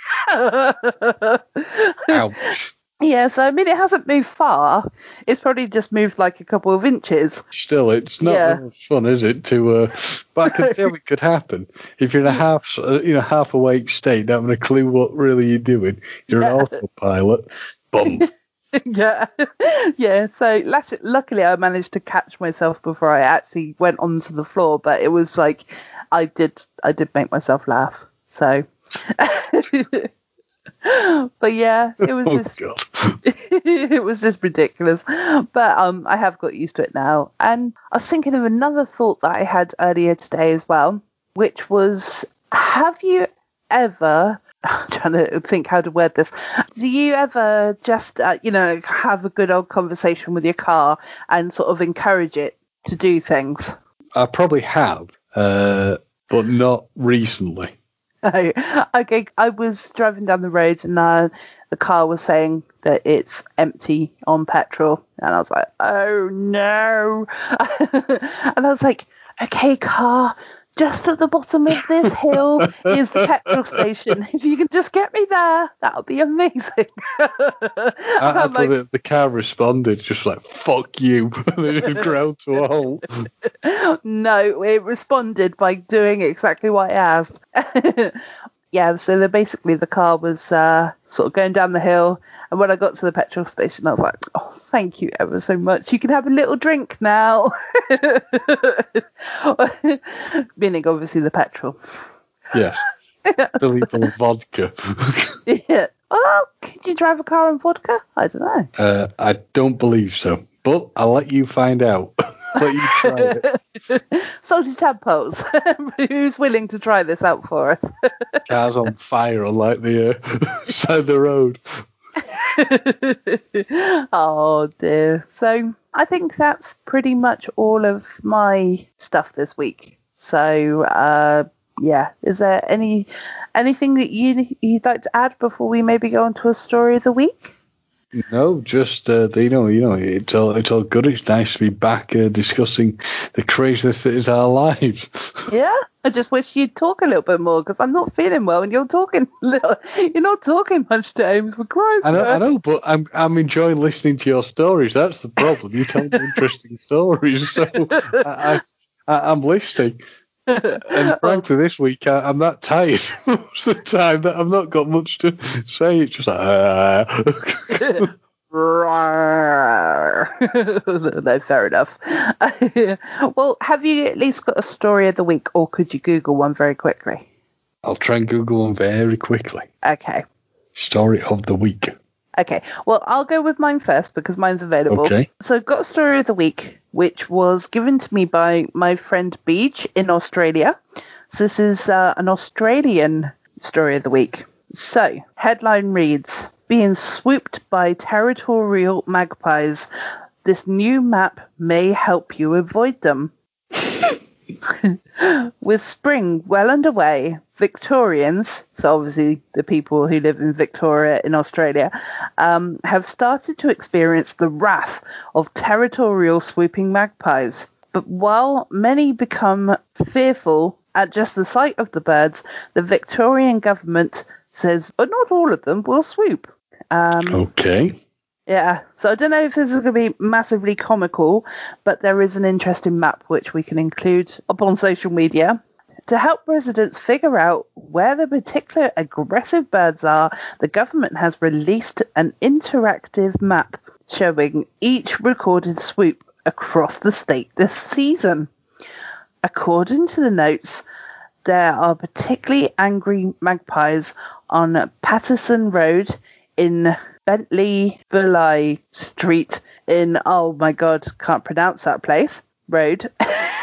Ouch. Yeah, so I mean, it hasn't moved far. It's probably just moved like a couple of inches. Still, it's not Yeah. much fun, is it? To, uh, but I can see how it could happen if you're in a *laughs* half, uh, you know, half awake state, not having a clue what really you're doing. You're an autopilot. Bum. *laughs* yeah, *laughs* yeah. So luckily, I managed to catch myself before I actually went onto the floor. But it was like I did, I did make myself laugh. So, *laughs* but yeah, it was oh just *laughs* it was just ridiculous. But um, I have got used to it now. And I was thinking of another thought that I had earlier today as well, which was, have you ever? *laughs* I'm trying to think how to word this. Do you ever just, uh, you know, have a good old conversation with your car and sort of encourage it to do things? I probably have, uh, but not recently. *laughs* No. Okay, I was driving down the road and uh, the car was saying that it's empty on petrol, and I was like, "Oh no!" *laughs* and I was like, "Okay, car." Just at the bottom of this *laughs* hill is the petrol station. *laughs* If you can just get me there, that would be amazing. I, like, the car responded just like "fuck you," *laughs* and it ground to a halt. no, it responded by doing exactly what I asked. Yeah, so the, basically the car was uh, sort of going down the hill, and when I got to the petrol station, I was like, "Oh, thank you ever so much. You can have a little drink now." *laughs* Meaning, obviously, the petrol. Yeah. *laughs* Billy vodka. *laughs* yeah. Oh, can you drive a car on vodka? I don't know. uh, I don't believe so, but I'll let you find out. Let you try it. *laughs* Salty tadpoles. *laughs* Who's willing to try this out for us? *laughs* Car's on fire on like the uh, side of the road. oh dear. So I think that's pretty much all of my stuff this week. So uh, yeah, is there any anything that you you'd like to add before we maybe go on to a story of the week? No, just uh, you know, you know, it's all it's all good. It's nice to be back uh, discussing the craziness that is our *laughs* lives. Yeah, I just wish you'd talk a little bit more because I'm not feeling well, and you're talking *laughs* little. You're not talking much, James. For Christ's I know, I know, but I'm I'm enjoying listening to your stories. That's the problem. You tell me *laughs* interesting stories, so I, I, I I'm listening. And *laughs* frankly, this week I, I'm that tired *laughs* most of the time that I've not got much to say. It's just like, uh, *laughs* no, fair enough. well, have you at least got a story of the week, or could you Google one very quickly? I'll try and Google one very quickly. Okay. Story of the week. Okay, well, I'll go with mine first because mine's available. Okay. So, I've got a story of the week, which was given to me by my friend Beach in Australia. So, this is uh, an Australian story of the week. So, headline reads Being swooped by territorial magpies. This new map may help you avoid them. *laughs* With spring well underway, Victorians, so obviously the people who live in Victoria in Australia, um, have started to experience the wrath of territorial swooping magpies. But while many become fearful at just the sight of the birds, the Victorian government says, but not all of them will swoop. Um, Okay. Yeah, so I don't know if this is going to be massively comical, but there is an interesting map which we can include up on social media. To help residents figure out where the particular aggressive birds are, the government has released an interactive map showing each recorded swoop across the state this season. According to the notes, there are particularly angry magpies on Patterson Road in Bentleigh Bulli Street in oh my god, can't pronounce that place. Road. *laughs*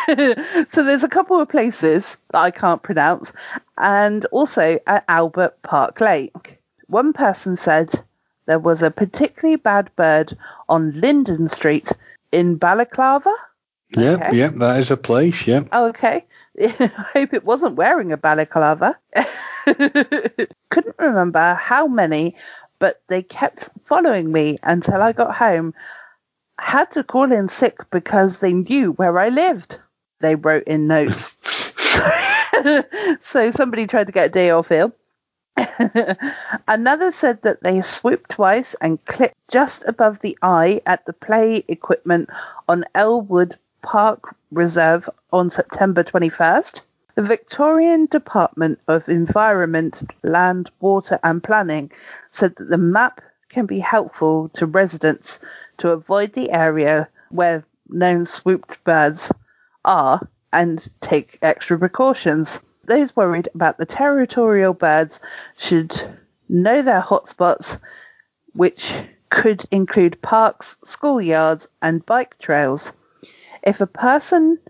so there's a couple of places that I can't pronounce, and also at Albert Park Lake. One person said there was a particularly bad bird on Linden Street in Balaclava. Yep, Okay. yep, that is a place, yep. Oh, okay. *laughs* I hope it wasn't wearing a balaclava. *laughs* Couldn't remember how many, but they kept following me until I got home. Had to call in sick because they knew where I lived. They wrote in notes. *laughs* *laughs* so somebody tried to get a day off ill. *laughs* Another said that they swooped twice and clipped just above the eye at the play equipment on Elwood Park Reserve on September 21st. The Victorian Department of Environment, Land, Water and Planning said that the map can be helpful to residents to avoid the area where known swooped birds are and take extra precautions. Those worried about the territorial birds should know their hotspots, which could include parks, schoolyards, and bike trails. If a person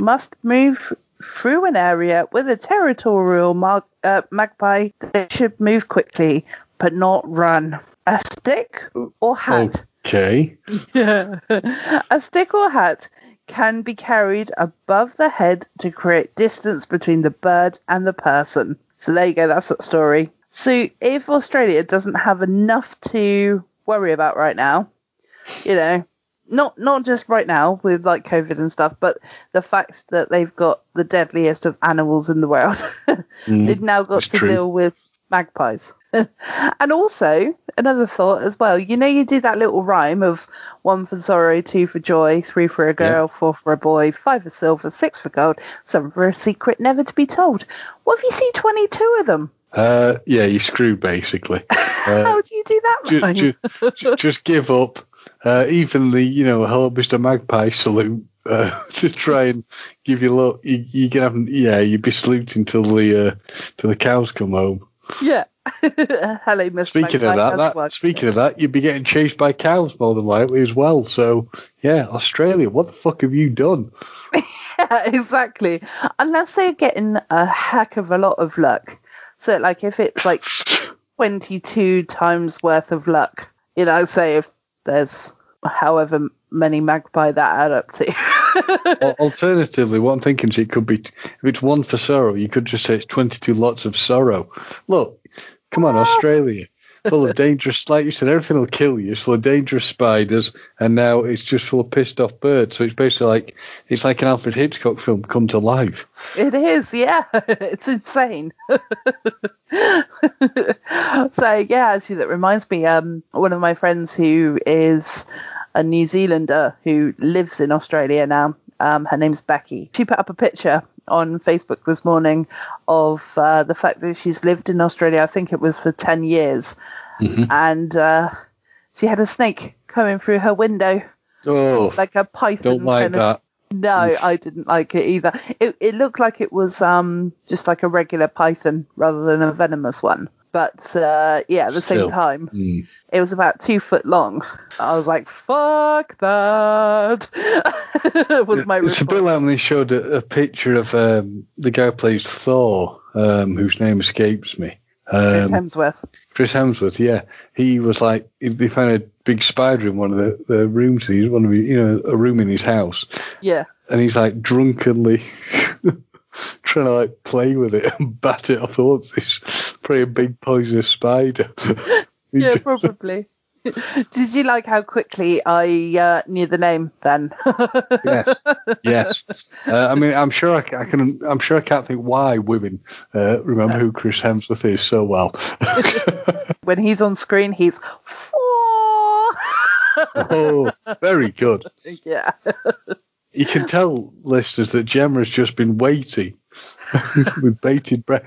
must move through an area with a territorial mag- uh, magpie, they should move quickly, but not run. A stick or hat. Okay. *laughs* a stick or hat can be carried above the head to create distance between the bird and the person. So there you go, that's that story. So if Australia doesn't have enough to worry about right now, you know, not not just right now with like COVID and stuff, but the fact that they've got the deadliest of animals in the world. *laughs* they've now got Mm, to true. deal with magpies. *laughs* and also another thought as well. You know, you do that little rhyme of one for sorrow, two for joy, three for a girl, four for a boy, five for silver, six for gold, seven for a secret never to be told. What if you see twenty-two of them? Uh, yeah, you screwed basically. *laughs* Uh, How do you do that ju- ju- just give up. Uh, even the you know hello Mr Magpie salute uh, *laughs* to try and give you a look. You, you can have yeah you'd be saluting till the uh, till the cows come home. yeah. *laughs* Hello, Miss. Speaking of that, that speaking of that, you'd be getting chased by cows more than likely as well. So yeah, Australia, what the fuck have you done? Yeah, *laughs* exactly. Unless they're getting a heck of a lot of luck. So, like, if it's like 22 times worth of luck, you know, say if there's however many magpie that add up to. *laughs* Alternatively, what I'm thinking is it could be if it's one for sorrow, you could just say it's 22 lots of sorrow. Look, come on, ah. Australia, full of *laughs* dangerous, like you said, everything will kill you. It's full of dangerous spiders, and now it's just full of pissed off birds. So it's basically like it's like an Alfred Hitchcock film come to life. It is, yeah. *laughs* it's insane. So yeah, actually that reminds me, um one of my friends who is a New Zealander who lives in Australia now, um, her name's Becky. She put up a picture on Facebook this morning of uh, the fact that she's lived in Australia, I think it was for 10 years, and uh, she had a snake coming through her window, Oh, like a python. don't like kind of that. no, I didn't like it either. It it looked like it was um just like a regular python rather than a venomous one. But uh, yeah, at the Still. same time, Mm. it was about two foot long. I was like, "Fuck that!" *laughs* was my It's a bit like when they showed a, a picture of um, the guy who plays Thor, um, whose name escapes me. Chris Um, Hemsworth. Chris Hemsworth, yeah, he was like he- they found a big spider in one of the, the rooms. He's one of his, you know a room in his house, Yeah, and he's like drunkenly *laughs* trying to like play with it and *laughs* bat it off. What's this? pretty big poisonous spider. *laughs* Yeah, just- probably. *laughs* Did you like how quickly I uh, knew the name then? yes, yes. Uh, I mean, I'm sure I, I can. I'm sure I can't think why women uh, remember who Chris Hemsworth is so well. when he's on screen, he's four. oh, very good. yeah. You can tell listeners that Gemma has just been waiting *laughs* with bated breath,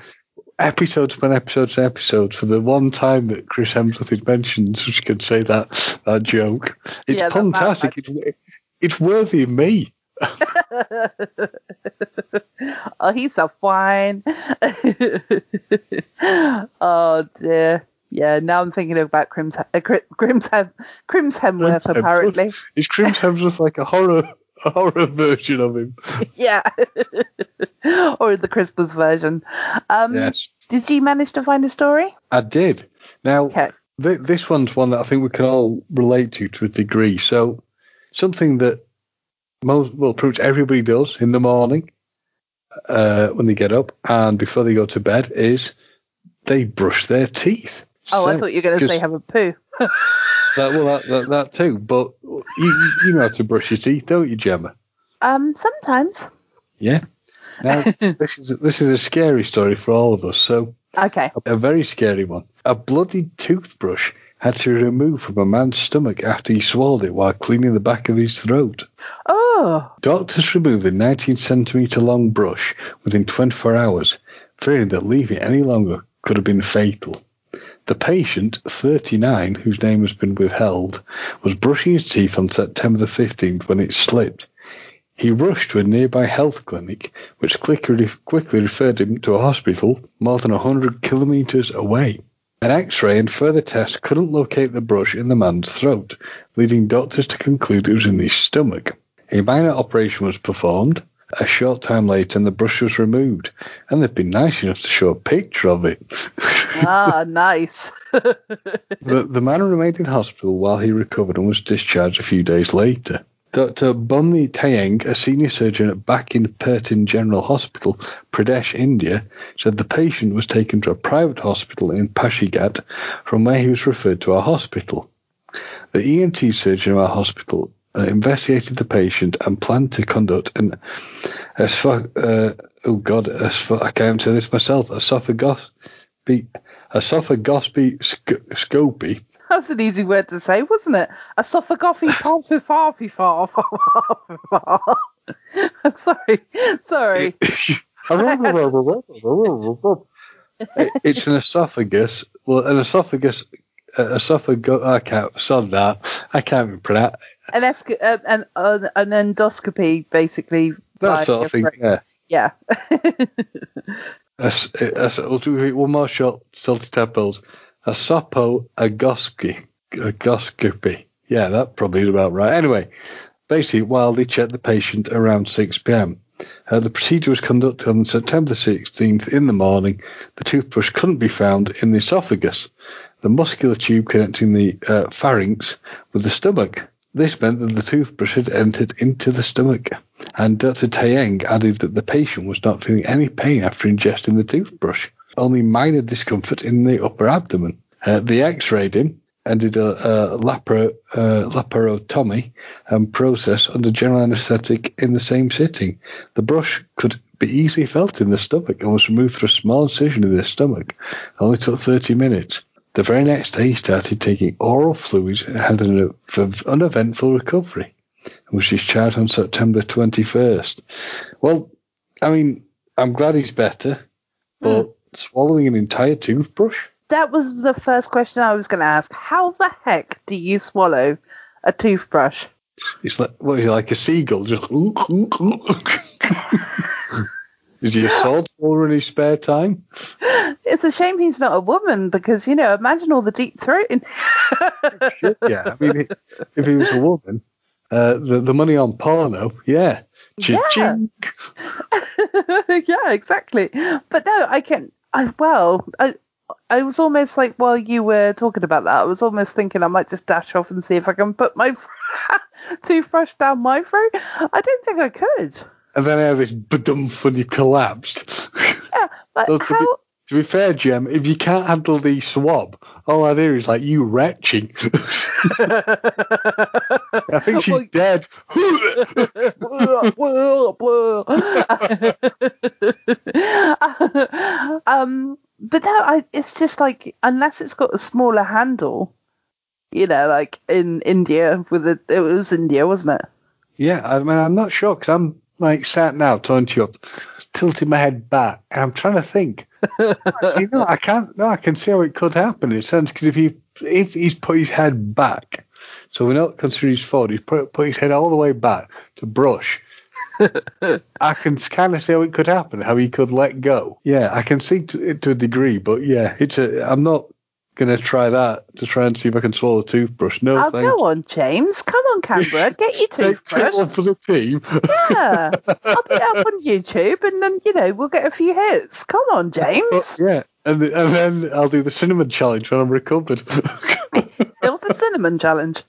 episodes upon episodes and episodes for the one time that Chris Hemsworth is mentioned, so she could say that that joke. It's Yeah, fantastic. It's, it's worthy of me. *laughs* oh, he's so fine. *laughs* oh dear. Yeah, now I'm thinking about Crim's, uh, Cri- Grim's, Hem- Crim's Hemsworth, Hemsworth. apparently. Is Chris Hemsworth like a horror a horror version of him? *laughs* yeah. *laughs* or the Christmas version. Um, Yes, Did you manage to find a story? I did. Now, Okay. th- this one's one that I think we can all relate to to a degree. So, something that most, well, pretty much everybody does in the morning uh, when they get up and before they go to bed is they brush their teeth. Oh, I thought you were going to say have a poo. *laughs* that, well, that, that, that too. But you, you- know how to brush your teeth, don't you, Gemma? Um, sometimes. Yeah. Now, *laughs* this is this is a scary story for all of us. So, Okay. a very scary one. A bloody toothbrush had to be removed from a man's stomach after he swallowed it while cleaning the back of his throat. Oh, Doctors removed the 19 centimetre long brush within 24 hours, fearing that leaving it any longer could have been fatal. The patient, 39, whose name has been withheld, was brushing his teeth on September the 15th when it slipped. He rushed to a nearby health clinic, which quickly, quickly referred him to a hospital more than 100 kilometres away. An x ray and further tests couldn't locate the brush in the man's throat, leading doctors to conclude it was in his stomach. A minor operation was performed. A short time later, and the brush was removed, and they've been nice enough to show a picture of it. *laughs* ah, nice. *laughs* the, the man remained in hospital while he recovered and was discharged a few days later. Dr. Bunny Tayeng, a senior surgeon at Bakin Pertin General Hospital, Pradesh, India, said the patient was taken to a private hospital in Pasighat, from where he was referred to our hospital. The ENT surgeon of our hospital investigated the patient and planned to conduct an espho- uh, oh god, espho- I can't say this myself, esophagoscopy, esophagoscopy sc- scopy That's an easy word to say, wasn't it? Esophagoffy *laughs* farfy farfy farfy farfy. Sorry, sorry. it's an esophagus. Well, an esophagus, uh, esophagus. I can't. Sod that. I can't even pronounce An, esca- uh, an, uh, an endoscopy, basically. that sort of thing. Yeah. Yeah. As, we'll do one more shot. Salty tadpoles. A sopo agoscopy. Agoscopy. Yeah, that probably is about right. Anyway, basically, while they checked the patient around 6 p.m. Uh, the procedure was conducted on September 16th in the morning. The toothbrush couldn't be found in the esophagus, the muscular tube connecting the uh, pharynx with the stomach. This meant that the toothbrush had entered into the stomach. And Dr. Tayeng added that the patient was not feeling any pain after ingesting the toothbrush, only minor discomfort in the upper abdomen. Uh, they x-rayed him and did a, a laparo, uh, laparotomy and process under general anaesthetic in the same sitting. The brush could be easily felt in the stomach and was removed through a small incision in the stomach. It only took 30 minutes. The very next day, he started taking oral fluids and had an uneventful recovery and was discharged on September 21st. Well, I mean, I'm glad he's better, hmm. but swallowing an entire toothbrush? That was the first question I was going to ask. How the heck do you swallow a toothbrush? It's like what is it like a seagull? Just *laughs* *laughs* is he a *laughs* sword swallower in his spare time? it's a shame he's not a woman because you know, imagine all the deep throating. *laughs* Yeah. I mean, if he was a woman, uh, the the money on porno, yeah. Cha-ching. *laughs* yeah, exactly. But no, I can. I well, I I was almost like while you were talking about that, I was almost thinking I might just dash off and see if I can put my toothbrush down my throat. I don't think I could. And then I had this badump when you collapsed. Yeah, but So to, be, how? to be fair, Jem, if you can't handle the swab, all I do is like you retching. *laughs* I think *laughs* she's dead. *laughs* um, but no, I, it's just like unless it's got a smaller handle, you know, like in India with the it was India, wasn't it? yeah, I mean, I'm not sure because I'm like sat now talking to you, tilting my head back, and I'm trying to think. *laughs* you know, I can't. No, I can see how it could happen in a sense because if he if he's put his head back, so we're not considering his forward, he's put put his head all the way back to brush. *laughs* I can kind of see how it could happen, how he could let go. Yeah, I can see to, it to a degree, but yeah, it's a. I'm not gonna try that to try and see if I can swallow a toothbrush. No, Oh, thank go on, James. Come on, Canberra. *laughs* Get your Take, take one for the team. Yeah. I'll put it up on YouTube and then, you know, we'll get a few hits. Come on, *laughs* James. yeah, and and then I'll do the cinnamon challenge when I'm recovered. *laughs* It was a cinnamon challenge.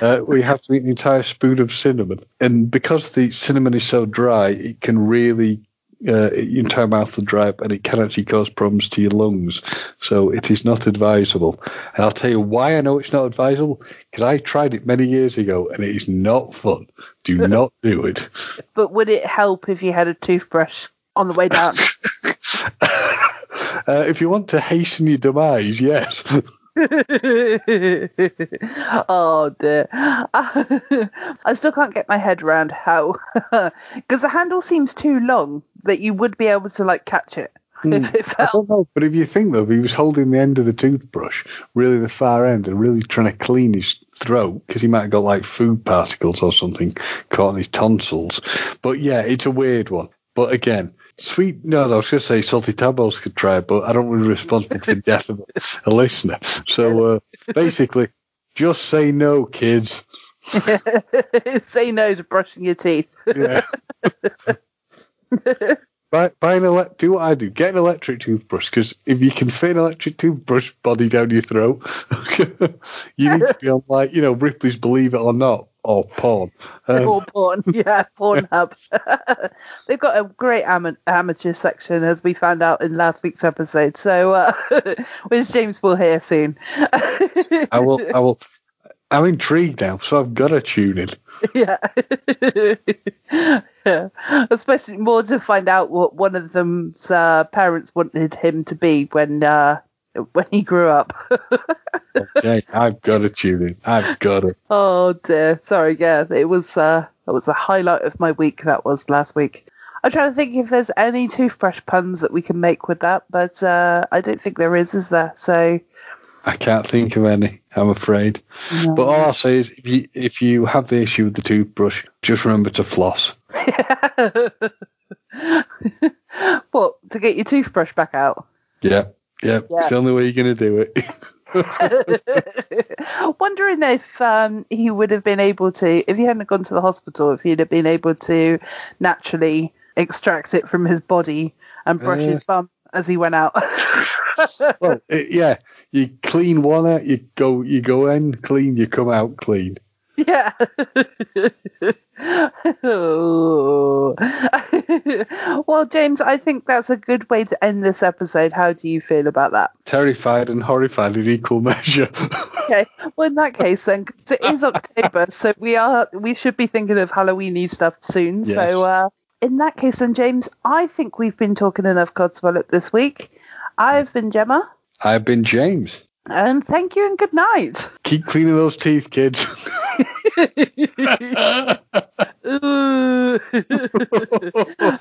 uh, we have to eat an entire spoon of cinnamon, and because the cinnamon is so dry, it can really uh, your entire mouth dry up, and it can actually cause problems to your lungs. So it is not advisable. And I'll tell you why I know it's not advisable because I tried it many years ago, and it is not fun. Do not do it. *laughs* But would it help if you had a toothbrush on the way down? *laughs* Uh, if you want to hasten your demise, yes. *laughs* *laughs* oh dear. *laughs* I still can't get my head around how. *laughs* Because the handle seems too long that you would be able to, like, catch it hmm. if it I fell. don't know, but if you think though, if he was holding the end of the toothbrush, really the far end, and really trying to clean his throat because he might have got like food particles or something caught in his tonsils. But yeah, it's a weird one. But again, sweet. No, no I was going to say salty tabos could try, but I don't want to be responsible for the death of a listener. So uh, basically, just say no, kids. *laughs* Say no to brushing your teeth. Yeah. *laughs* Buy, buy an ele- do what I do. Get an electric toothbrush because if you can fit an electric toothbrush body down your throat, *laughs* you need to be on like you know Ripley's Believe It or Not or porn. *laughs* Um, or porn, *laughs* yeah, Pornhub. *laughs* They've got a great ama- amateur section, as we found out in last week's episode. So, uh, which James will hear soon. I will. I will. I'm intrigued now, so I've got to tune in. yeah. yeah. Especially more to find out what one of them's uh, parents wanted him to be when uh, when he grew up. *laughs* Okay, I've got to tune in. I've got it. Oh dear. Sorry, yeah. It was uh that was a highlight of my week that was last week. I'm trying to think if there's any toothbrush puns that we can make with that, but uh I don't think there is, is there? So I can't think of any. I'm afraid. no. But all I'll say is, if you if you have the issue with the toothbrush, just remember to floss. *laughs* what, to get your toothbrush back out? Yeah, yeah. It's the only way you're gonna do it. *laughs* *laughs* Wondering if um, he would have been able to, if he hadn't gone to the hospital, if he'd have been able to naturally extract it from his body and brush Uh. his bum as he went out. well, *laughs* it, yeah, you clean one out, you go, you go in clean, you come out clean. Yeah. Oh. *laughs* well, James, I think that's a good way to end this episode. How do you feel about that? Terrified and horrified in equal measure. Okay. *laughs* Well, in that case, then, because it is October, so we are we should be thinking of Halloweeny stuff soon. Yes. So, uh, in that case, then, James, I think we've been talking enough Codswallop this week. I've been Gemma, I've been James. And thank you and good night. Keep cleaning those teeth, kids. *laughs* *laughs* *laughs*